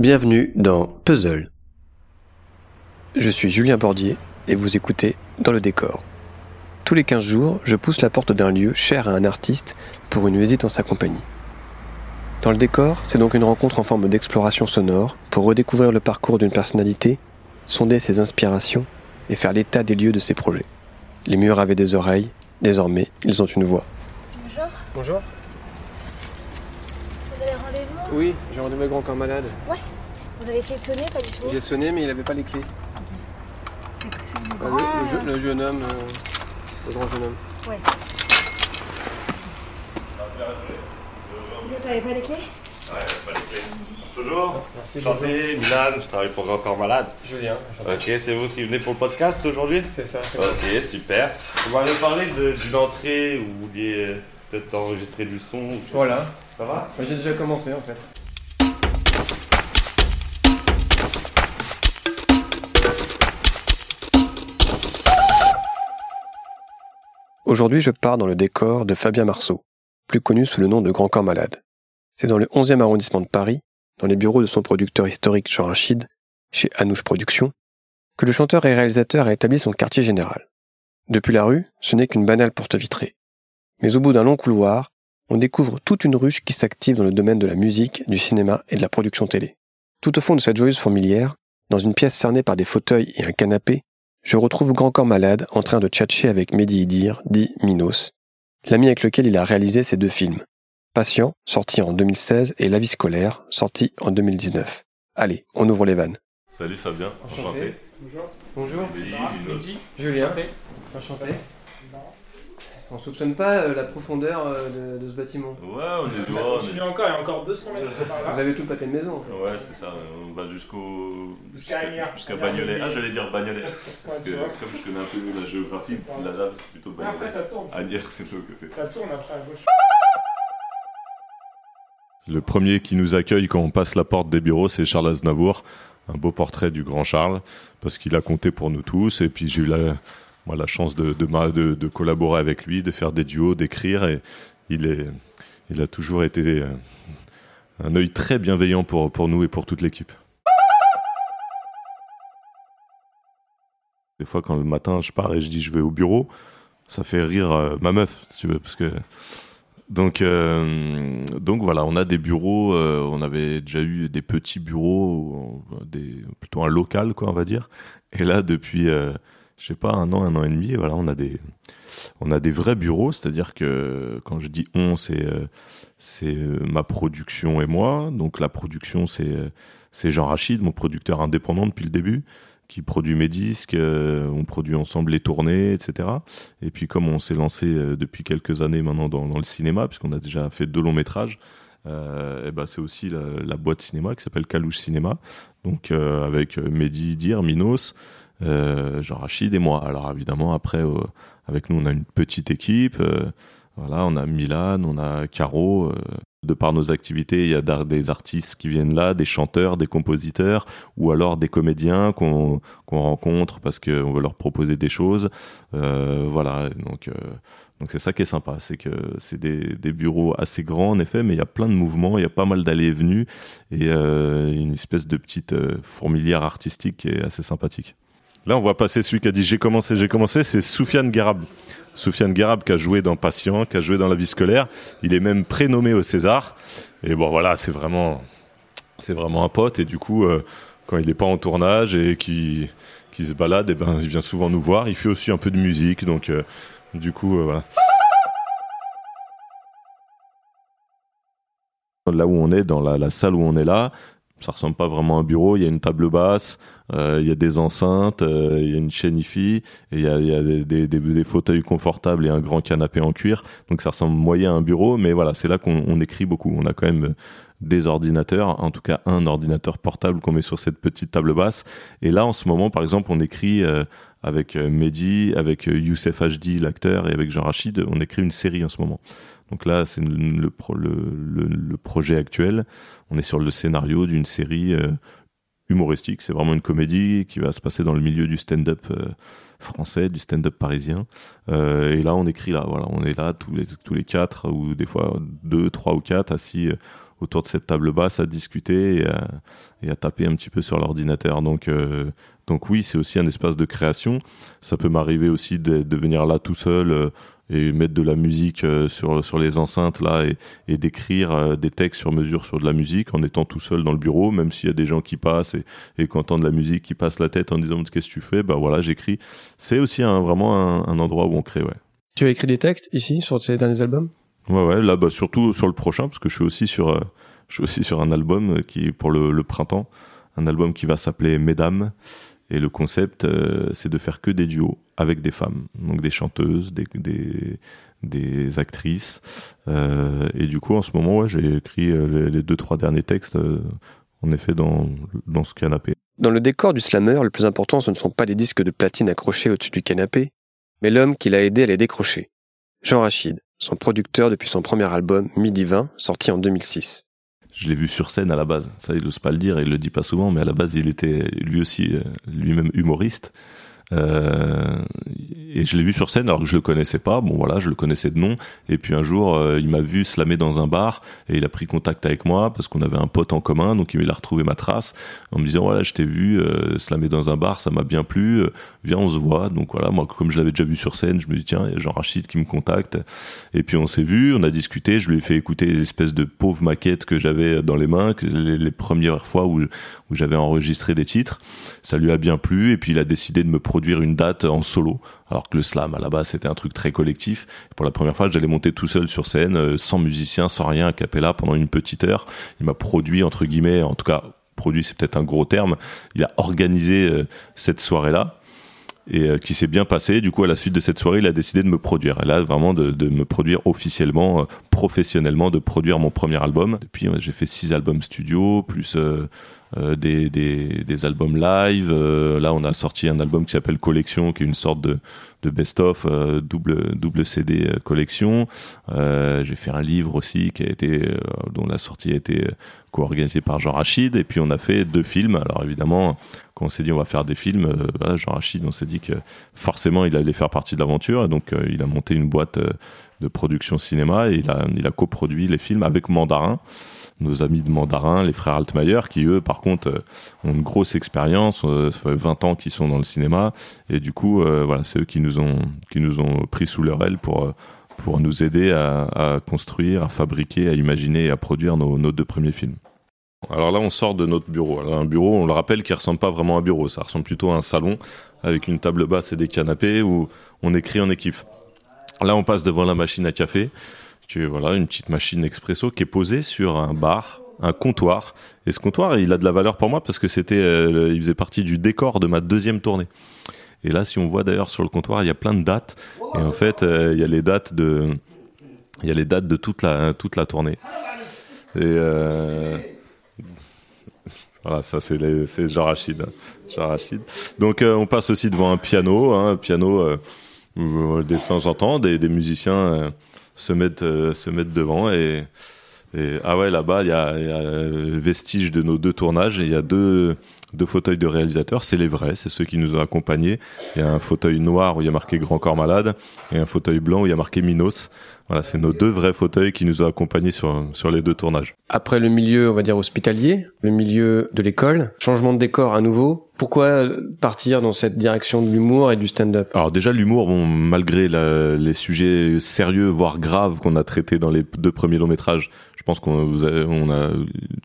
Bienvenue dans Puzzle. Je suis Julien Bordier et vous écoutez Dans le décor. Tous les 15 jours, je pousse la porte d'un lieu cher à un artiste pour une visite en sa compagnie. Dans le décor, c'est donc une rencontre en forme d'exploration sonore pour redécouvrir le parcours d'une personnalité, sonder ses inspirations et faire l'état des lieux de ses projets. Les murs avaient des oreilles, désormais ils ont une voix. Bonjour, Bonjour. Oui, j'ai rendez-vous avec grand corps malade. Ouais. Vous avez essayé de sonner, pas du tout J'ai sonné mais il avait pas les clés. C'est c'est le Ah, grand. le, le je- le jeune homme, euh, le grand jeune homme. Ouais. Vous n'avez pas les clés Bonjour, Merci, enchanté, Milan, je travaille pour Corps Malade. Julien. Ok, c'est vous qui venez pour le podcast aujourd'hui C'est ça. Ok, super. Vous m'avez parlé de- d'une entrée où vous vouliez peut-être enregistrer du son. ou- Voilà. Ça va J'ai déjà commencé en fait. Aujourd'hui, je pars dans le décor de Fabien Marceau, plus connu sous le nom de Grand Corps Malade. C'est dans le 11e arrondissement de Paris, dans les bureaux de son producteur historique Jean Rachid, chez Anouche Productions, que le chanteur et réalisateur a établi son quartier général. Depuis la rue, ce n'est qu'une banale porte vitrée. Mais au bout d'un long couloir, on découvre toute une ruche qui s'active dans le domaine de la musique, du cinéma et de la production télé. Tout au fond de cette joyeuse fourmilière, dans une pièce cernée par des fauteuils et un canapé, je retrouve Grand Corps Malade en train de tchatcher avec Mehdi Idir, dit Minos, l'ami avec lequel il a réalisé ces deux films. Patient, sorti en 2016, et La vie scolaire, sorti en 2019. Allez, on ouvre les vannes. Salut Fabien, enchanté. Bonjour. Mehdi, Minos. Julien. Enchanté. On soupçonne pas euh, la profondeur euh, de, ce bâtiment. Ouais, on est Ça dehors. on continue encore, il y a encore 200 mètres par là. avez tout pâté de maison en fait. est- Ouais, c'est ça, on va jusqu'au. Jusqu'à Agnières. Jusqu'à Bagnolet. Ah, j'allais dire Bagnolet. Ouais, Parce que vois. comme je connais un peu la géographie, la dame, c'est plutôt Ouais, Après, Bagnolet. ça tourne. Agnières, c'est de l'autre côté. Ça tourne après à gauche. Le premier qui nous accueille quand on passe la porte des bureaux, c'est Charles Aznavour, un beau portrait du grand Charles, parce qu'il a compté pour nous tous. Et puis j'ai eu la, moi, la chance de, de, de- collaborer avec lui, de faire des duos, d'écrire. Et il, est, il a toujours été euh, un œil très bienveillant pour, pour nous et pour toute l'équipe. Des fois, quand le matin je pars et je dis je vais au bureau, ça fait rire euh, ma meuf, si tu veux, parce que donc, euh, donc voilà, on a des bureaux, on avait déjà eu des petits bureaux, des, plutôt un local, quoi, on va dire. Et là, depuis, je sais pas, un an, un an et demi, voilà, on a des, on a des vrais bureaux, c'est-à-dire que quand je dis on, c'est, euh, c'est euh, ma production et moi. Donc la production, c'est, euh, c'est Jean Rachid, mon producteur indépendant depuis le début, qui produit mes disques, on produit ensemble les tournées, etc. Et puis comme on s'est lancé depuis quelques années maintenant dans, le cinéma, puisqu'on a déjà fait deux longs métrages, et ben c'est aussi la, boîte cinéma qui s'appelle Calouche Cinéma, donc avec Mehdi, Dir, Minos, Jean Rachid et moi. Alors évidemment après euh, avec nous on a une petite équipe, euh, voilà on a Milan, on a Caro. euh, de par nos activités, il y a des artistes qui viennent là, des chanteurs, des compositeurs, ou alors des comédiens qu'on rencontre parce qu'on veut leur proposer des choses. Euh, voilà, donc euh, donc c'est ça qui est sympa, c'est que c'est des, bureaux assez grands en effet, mais il y a plein de mouvements, il y a pas mal d'allées et venues et euh, une espèce de petite euh, fourmilière artistique qui est assez sympathique. Là, on voit passer celui qui a dit j'ai commencé, j'ai commencé, c'est Soufiane Guerab. Soufiane Guerab qui a joué dans Patient, qui a joué dans La vie scolaire. Il est même prénommé au César. Et bon, voilà, c'est vraiment, c'est vraiment un pote. Et du coup, euh, quand il n'est pas en tournage et qui se balade, et ben, il vient souvent nous voir. Il fait aussi un peu de musique, donc euh, du coup, euh, voilà. Là où on est, dans la, la salle où on est là, ça ressemble pas vraiment à un bureau. Il y a une table basse, euh, il y a des enceintes, euh, il y a une chaîne IFI, et il y a, des, fauteuils confortables et un grand canapé en cuir. Donc ça ressemble moyen à un bureau, mais voilà, c'est là qu'on on écrit beaucoup. On a quand même des ordinateurs, en tout cas un ordinateur portable qu'on met sur cette petite table basse. Et là, en ce moment, par exemple, on écrit euh, avec euh, Mehdi, avec euh, Youssef HD, l'acteur, et avec Jean Rachid, on écrit une série en ce moment. Donc là, c'est le, le, pro- le, le- le projet actuel. On est sur le scénario d'une série euh, humoristique. C'est vraiment une comédie qui va se passer dans le milieu du stand-up euh, français, du stand-up parisien. Euh, et là, on écrit là. Voilà, on est là tous les tous les quatre ou des fois deux, trois ou quatre assis autour de cette table basse à discuter et à, taper un petit peu sur l'ordinateur. Donc, donc oui, c'est aussi un espace de création. Ça peut m'arriver aussi de, venir là tout seul et mettre de la musique euh, sur, sur les enceintes là et, et d'écrire euh, des textes sur mesure sur de la musique en étant tout seul dans le bureau, même s'il y a des gens qui passent et, et qui entendent la musique, qui passent la tête en disant qu'est-ce que tu fais, bah voilà, j'écris. C'est aussi un, vraiment un, un endroit où on crée, ouais. Tu as écrit des textes ici sur ces derniers albums? Ouais, ouais, là, bah, surtout sur le prochain, parce que je suis aussi sur, euh, je suis aussi sur un album qui pour le, le printemps, un album qui va s'appeler Mesdames. Et le concept, euh, c'est de faire que des duos avec des femmes, donc des chanteuses, des, des, des actrices. Euh, et du coup, en ce moment, ouais, j'ai écrit euh, les, les deux, trois derniers textes, euh, en effet, dans, dans ce canapé. Dans le décor du slammer, le plus important, ce ne sont pas les disques de platine accrochés au-dessus du canapé, mais l'homme qui l'a aidé à les décrocher. Jean Rachid, son producteur depuis son premier album, Midi 20, sorti en 2006. Je l'ai vu sur scène à la base. Ça, il n'ose pas le dire il le dit pas souvent, mais à la base, il était lui aussi, lui-même humoriste. Euh, et je l'ai vu sur scène alors que je le connaissais pas. Bon voilà, je le connaissais de nom. Et puis un jour, euh, il m'a vu slammer dans un bar et il a pris contact avec moi parce qu'on avait un pote en commun. Donc il a retrouvé ma trace en me disant voilà, je t'ai vu euh, slammer dans un bar, ça m'a bien plu. Euh, viens, on se voit. Donc voilà, moi comme je l'avais déjà vu sur scène, je me dis tiens, il y a Jean Rachid qui me contacte. Et puis on s'est vu, on a discuté. Je lui ai fait écouter l'espèce de pauvre maquette que j'avais dans les mains, les, les premières fois où où j'avais enregistré des titres. Ça lui a bien plu et puis il a décidé de me produire une date en solo. Alors que le slam, à la base, c'était un truc très collectif. Pour la première fois, j'allais monter tout seul sur scène, euh, sans musicien, sans rien, à cappella pendant une petite heure. Il m'a produit, entre guillemets, en tout cas, produit, c'est peut-être un gros terme. Il a organisé euh, cette soirée-là et euh, qui s'est bien passé. Du coup, à la suite de cette soirée, il a décidé de me produire. Et là, vraiment, de, me produire officiellement, professionnellement, de produire mon premier album. Depuis, j'ai fait six albums studio, plus des, des, des albums live. Euh, là, on a sorti un album qui s'appelle Collection, qui est une sorte de, de best-of, euh, double, double CD euh, collection. Euh, j'ai fait un livre aussi qui a été, euh, dont la sortie a été euh, co-organisée par Jean Rachid. Et puis, on a fait deux films. Alors, évidemment, on s'est dit on va faire des films, euh, Jean Rachid, on s'est dit que forcément il allait faire partie de l'aventure. Et donc euh, il a monté une boîte euh, de production cinéma et il a, coproduit les films avec Mandarin, nos amis de Mandarin, les frères Altmaier, qui eux par contre euh, ont une grosse expérience. ça fait 20 ans qu'ils sont dans le cinéma et du coup voilà, c'est eux qui nous ont qui nous ont pris sous leur aile pour pour nous aider à, à construire, à fabriquer, à imaginer et à produire nos, nos deux premiers films. Alors là, on sort de notre bureau. Un bureau, on le rappelle, qui ressemble pas vraiment à un bureau. Ça ressemble plutôt à un salon avec une table basse et des canapés où on écrit en équipe. Là, on passe devant la machine à café. Tu voilà, une petite machine expresso qui est posée sur un bar, un comptoir. Et ce comptoir, il a de la valeur pour moi parce que c'était, euh, il faisait partie du décor de ma deuxième tournée. Et là, si on voit d'ailleurs sur le comptoir, il y a plein de dates. Et en fait, euh, il y a les dates de, il y a les dates de toute la toute la tournée. Et euh, voilà, ça c'est Jean Rachid. Jean Rachid. Donc euh, on passe aussi devant un piano, hein, un piano euh, où, euh, de temps en temps des, musiciens se mettent se mettent devant et, ah ouais là-bas il y a, y a vestige de nos deux tournages il y a deux deux fauteuils de réalisateurs, c'est les vrais, c'est ceux qui nous ont accompagnés. Il y a un fauteuil noir où il y a marqué Grand Corps Malade et un fauteuil blanc où il y a marqué Minos. Voilà, c'est nos deux vrais fauteuils qui nous ont accompagnés sur sur les deux tournages. Après le milieu, on va dire hospitalier, le milieu de l'école, changement de décor à nouveau. Pourquoi partir dans cette direction de l'humour et du stand-up? Alors déjà l'humour, bon, malgré la- les sujets sérieux voire graves qu'on a traités dans les deux premiers longs métrages, je pense qu'on on a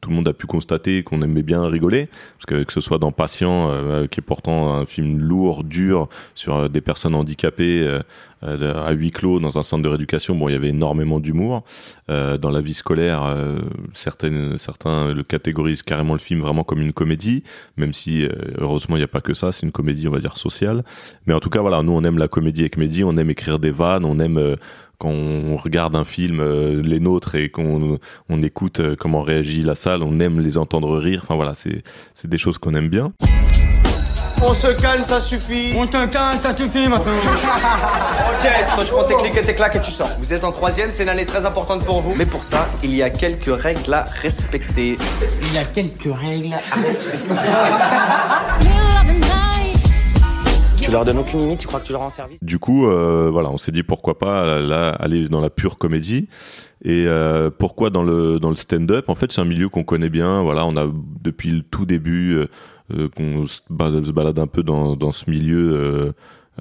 tout le monde a pu constater qu'on aimait bien rigoler, parce que que ce soit dans Patient, euh, qui est pourtant un film lourd, dur sur euh, des personnes handicapées euh, à huis clos dans un centre de rééducation, bon il y avait énormément d'humour. Euh, dans la vie scolaire, euh, certaines, certains le catégorisent carrément le film vraiment comme une comédie, même si euh, heureusement il n'y a pas que ça, c'est une comédie on va dire sociale. Mais en tout cas, voilà, nous on aime la comédie avec Mehdi, on aime écrire des vannes, on aime euh, quand on regarde un film, euh, les nôtres, et qu'on on écoute euh, comment réagit la salle, on aime les entendre rire. Enfin voilà, c'est des choses qu'on aime bien. On se calme, ça suffit. On te calme, ça suffit maintenant. Ok, toi je prends tes clics et tes claques et tu sors. Vous êtes en troisième, c'est une année très importante pour vous. Mais pour ça, il y a quelques règles à respecter. Il y a quelques règles à respecter. Tu leur donnes aucune limite, tu crois que tu leur rends service? Du coup, euh, voilà, on s'est dit pourquoi pas là aller dans la pure comédie. Et euh, pourquoi dans le dans le stand-up? En fait, c'est un milieu qu'on connaît bien. Voilà, on a depuis le tout début euh, euh, qu'on se ba- se balade un peu dans dans ce milieu euh,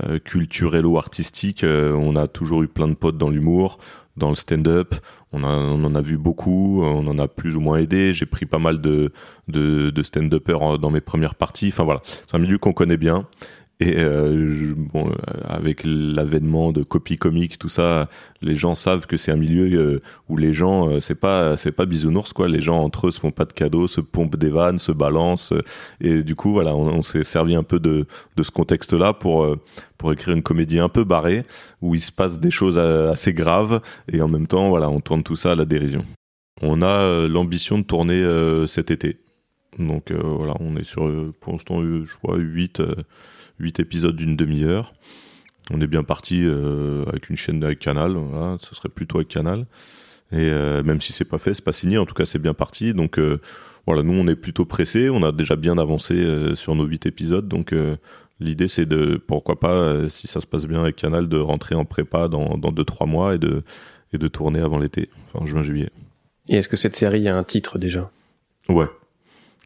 euh, culturel ou artistique. Euh, on a toujours eu plein de potes dans l'humour, dans le stand-up. On, en a vu beaucoup, on en a plus ou moins aidé. J'ai pris pas mal de, de, de stand-uppers dans mes premières parties. Enfin voilà, c'est un milieu qu'on connaît bien. Et euh, avec l'avènement de copie comique, tout ça, les gens savent que c'est un milieu euh, où les gens, euh, c'est pas c'est pas bisounours quoi. Les gens entre eux se font pas de cadeaux, se pompent des vannes, se balancent. et du coup, voilà, on, s'est servi un peu de de ce contexte-là pour pour écrire une comédie un peu barrée où il se passe des choses assez graves et en même temps, voilà, on tourne tout ça à la dérision. On a l'ambition de tourner cet été. Donc voilà, on est sur, pour l'instant, je crois, 8, épisodes d'une demi-heure. On est bien parti euh, avec une chaîne avec Canal, voilà, ce serait plutôt avec Canal. Et euh, même si c'est pas fait, c'est pas signé, en tout cas c'est bien parti. Donc euh, voilà, nous on est plutôt pressés, on a déjà bien avancé sur nos 8 épisodes. Donc l'idée c'est de, pourquoi pas, si ça se passe bien avec Canal, de rentrer en prépa dans 2-3 mois et de, et de tourner avant l'été, enfin juin-juillet. Et est-ce que cette série a un titre déjà? Ouais,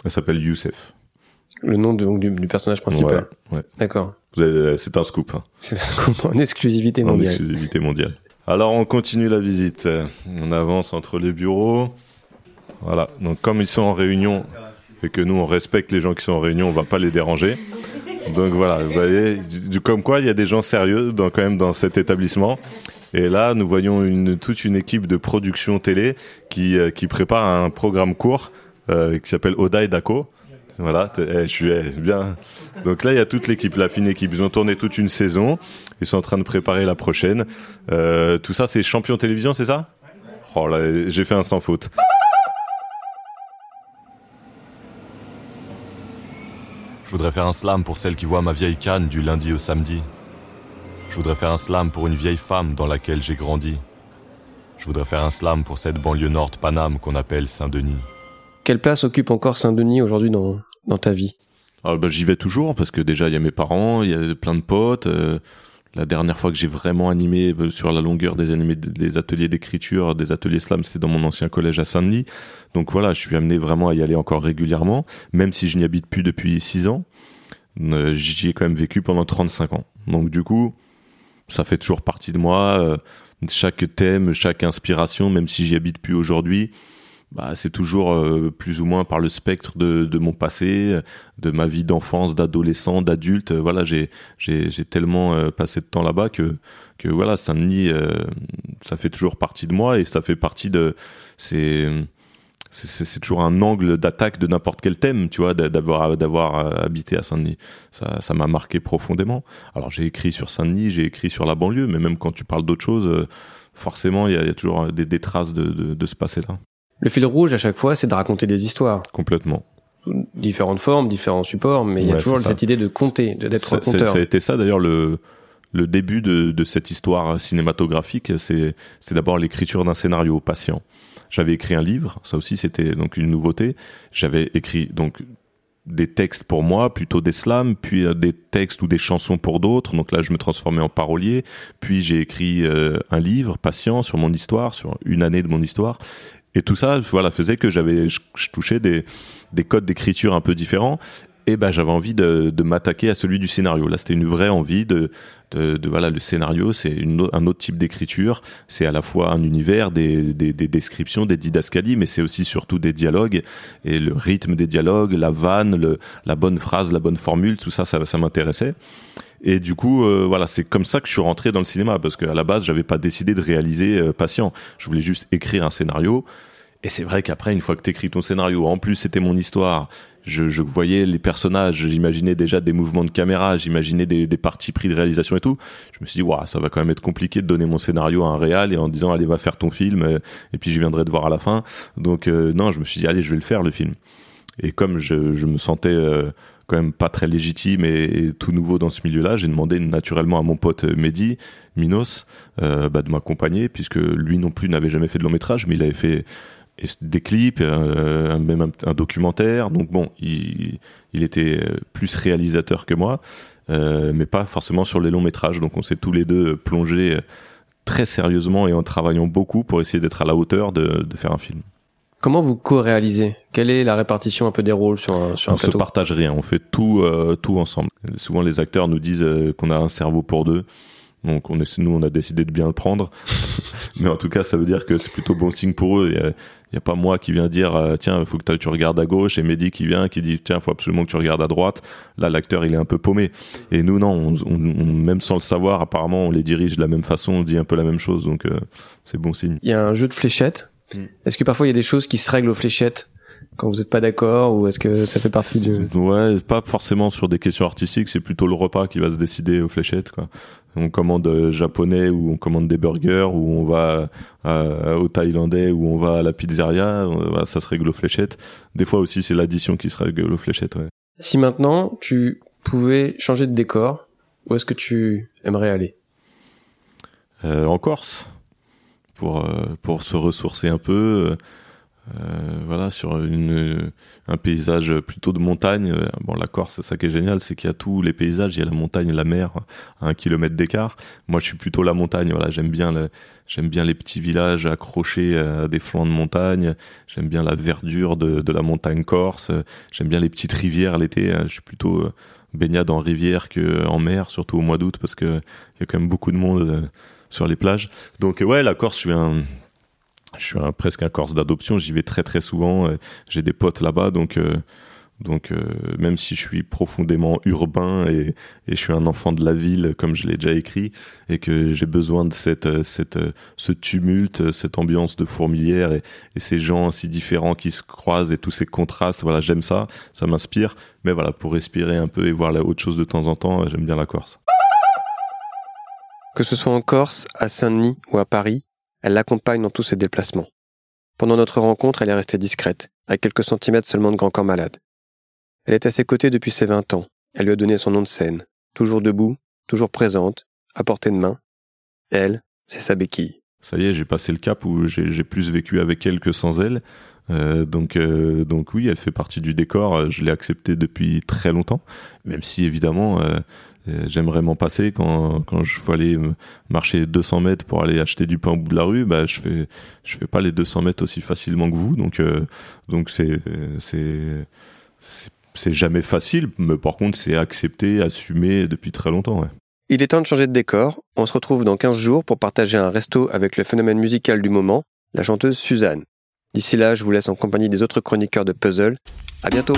elle s'appelle Youssef. Le nom de- donc, du, du personnage principal Ouais, ouais. D'accord. Avez- C'est un scoop. hein. C'est en exclusivité En mondiale. exclusivité mondiale. Alors on continue la visite. On avance entre les bureaux. Voilà. Donc comme ils sont en réunion et que nous on respecte les gens qui sont en réunion, on va pas les déranger. Donc voilà, vous voyez, comme quoi il y a des gens sérieux dans, quand même dans cet établissement. Et là, nous voyons une, toute une équipe de production télé qui, euh, qui prépare un programme court euh, qui s'appelle Oda et Dako. Voilà, eh, je suis eh, bien. Donc là, il y a toute l'équipe, la fine équipe. Ils ont tourné toute une saison. Ils sont en train de préparer la prochaine. Euh, tout ça, c'est champion télévision, c'est ça? Oh là, j'ai fait un sans faute. Je voudrais faire un slam pour celle qui voit ma vieille canne du lundi au samedi. Je voudrais faire un slam pour une vieille femme dans laquelle j'ai grandi. Je voudrais faire un slam pour cette banlieue nord de Paname qu'on appelle Saint-Denis. Quelle place occupe encore Saint-Denis aujourd'hui dans, dans ta vie? Alors, bah, j'y vais toujours parce que déjà, il y a mes parents, il y a plein de potes. euh, la dernière fois que j'ai vraiment animé euh, sur la longueur des, animés, des ateliers d'écriture, des ateliers slam, c'était dans mon ancien collège à Saint-Denis. Donc voilà, je suis amené vraiment à y aller encore régulièrement, même si je n'y habite plus depuis 6 ans. Euh, J'y ai quand même vécu pendant 35 ans. Donc du coup, ça fait toujours partie de moi. chaque thème, chaque inspiration, même si j'y habite plus aujourd'hui, bah, c'est toujours euh, plus ou moins par le spectre de, de mon passé, de ma vie d'enfance, d'adolescent, d'adulte. Voilà, j'ai tellement euh, passé de temps là-bas que que voilà, Saint-Denis, euh, ça fait toujours partie de moi et ça fait partie de c'est c'est- toujours un angle d'attaque de n'importe quel thème, tu vois, d'a- d'avoir d'avoir habité à Saint-Denis. Ça ça m'a marqué profondément. Alors j'ai écrit sur Saint-Denis, j'ai écrit sur la banlieue, mais même quand tu parles d'autre chose, forcément il y a, toujours des, des traces de, de, de ce passé-là. Le fil rouge à chaque fois, c'est de raconter des histoires. Complètement. Différentes formes, différents supports, mais il y a toujours cette idée de compter, d'être conteur. Ça a été ça d'ailleurs le, le début de, de cette histoire cinématographique. C'est c'est d'abord l'écriture d'un scénario patient. J'avais écrit un livre, ça aussi c'était donc une nouveauté. J'avais écrit donc des textes pour moi, plutôt des slams, puis euh, des textes ou des chansons pour d'autres. Donc là, je me transformais en parolier. Puis j'ai écrit euh, un livre, patient, sur mon histoire, sur une année de mon histoire. Et tout ça, voilà, faisait que j'avais, je, touchais des, des codes d'écriture un peu différents. Et ben, j'avais envie de, de m'attaquer à celui du scénario. Là, c'était une vraie envie de, de, de- voilà, le scénario, c'est un autre type d'écriture. C'est à la fois un univers, des, des, des descriptions, des didascalies, mais c'est aussi surtout des dialogues et le rythme des dialogues, la vanne, le, la bonne phrase, la bonne formule, tout ça, ça, ça m'intéressait. Et du coup, euh, voilà, c'est comme ça que je suis rentré dans le cinéma, parce qu'à la base, j'avais pas décidé de réaliser euh, Patient. Je voulais juste écrire un scénario. Et c'est vrai qu'après, une fois que t'écris ton scénario, en plus c'était mon histoire, je, je voyais les personnages, j'imaginais déjà des mouvements de caméra, j'imaginais des, des parties pris de réalisation et tout. Je me suis dit, waouh, ça va quand même être compliqué de donner mon scénario à un réal et en disant, allez, va faire ton film, euh, et puis je viendrai te voir à la fin. Donc non, je me suis dit, allez, je vais le faire le film. Et comme je, me sentais quand même pas très légitime et, tout nouveau dans ce milieu-là, j'ai demandé naturellement à mon pote euh, Mehdi Minos euh, bah, de m'accompagner, puisque lui non plus n'avait jamais fait de long métrage, mais il avait fait des clips, euh, même un, documentaire. Donc bon, il, était plus réalisateur que moi. mais pas forcément sur les longs métrages. Donc on s'est tous les deux plongés très sérieusement et en travaillant beaucoup pour essayer d'être à la hauteur de faire un film. Comment vous co-réalisez? Quelle est la répartition un peu des rôles sur un, sur un on se plateau? partage rien, on fait tout, euh, tout ensemble. Souvent les acteurs nous disent euh, qu'on a un cerveau pour deux. Donc on est, nous on a décidé de bien le prendre, mais en tout cas ça veut dire que c'est plutôt bon signe pour eux. Il y a, il y a pas moi qui viens dire euh, tiens il faut que tu regardes à gauche et Mehdi qui vient qui dit tiens faut absolument que tu regardes à droite. Là l'acteur il est un peu paumé et nous non on, on- on- même sans le savoir apparemment on les dirige de la même façon, on dit un peu la même chose donc euh, c'est bon signe. Il y a un jeu de fléchettes. Mm. Est-ce que parfois il y a des choses qui se règlent aux fléchettes quand vous n'êtes pas d'accord ou est-ce que ça fait partie du... Ouais, pas forcément sur des questions artistiques, c'est plutôt le repas qui va se décider aux fléchettes. Quoi. On commande euh, japonais ou on commande des burgers ou on va euh, au thaïlandais ou on va à la pizzeria, euh, ça se règle aux fléchettes. Des fois aussi c'est l'addition qui se règle aux fléchettes. Ouais. Si maintenant tu pouvais changer de décor, où est-ce que tu aimerais aller? Euh, en Corse pour euh, pour se ressourcer un peu. euh, voilà sur une un paysage plutôt de montagne. Euh, bon la Corse c'est ça qui est génial c'est qu'il y a tous les paysages. Il y a la montagne la mer à un kilomètre d'écart. Moi je suis plutôt la montagne voilà. J'aime bien j'aime bien les petits villages accrochés à des flancs de montagne. J'aime bien la verdure de, la montagne corse. J'aime bien les petites rivières l'été. Je suis plutôt euh, baignade en rivière que en mer surtout au mois d'août parce que il y a quand même beaucoup de monde euh, sur les plages. Donc ouais la Corse je suis un je suis un, presque un Corse d'adoption, j'y vais très très souvent, euh, j'ai des potes là-bas, donc euh, donc euh, même si je suis profondément urbain et, et je suis un enfant de la ville, comme je l'ai déjà écrit, et que j'ai besoin de cette cette ce tumulte, cette ambiance de fourmilière et, et ces gens si différents qui se croisent et tous ces contrastes, voilà, j'aime ça, ça m'inspire, mais voilà, pour respirer un peu et voir la autre chose de temps en temps, j'aime bien la Corse. Que ce soit en Corse, à Saint-Denis ou à Paris, elle l'accompagne dans tous ses déplacements. Pendant notre rencontre, elle est restée discrète, à quelques centimètres seulement de Grand Corps Malade. Elle est à ses côtés depuis ses 20 ans. Elle lui a donné son nom de scène. Toujours debout, toujours présente, à portée de main. Elle, c'est sa béquille. Ça y est, j'ai passé le cap où j'ai plus vécu avec elle que sans elle. Euh, donc, euh, donc oui, elle fait partie du décor. Je l'ai accepté depuis très longtemps, même si évidemment euh, j'aimerais m'en passer quand quand je faut aller marcher 200 mètres pour aller acheter du pain au bout de la rue. Bah, je fais je fais pas les 200 mètres aussi facilement que vous. Donc euh, donc c'est c'est c'est jamais facile, mais par contre c'est accepté, assumé depuis très longtemps. Il est temps de changer de décor. On se retrouve dans 15 jours pour partager un resto avec le phénomène musical du moment, la chanteuse Suzanne. D'ici là, je vous laisse en compagnie des autres chroniqueurs de Puzzle. À bientôt!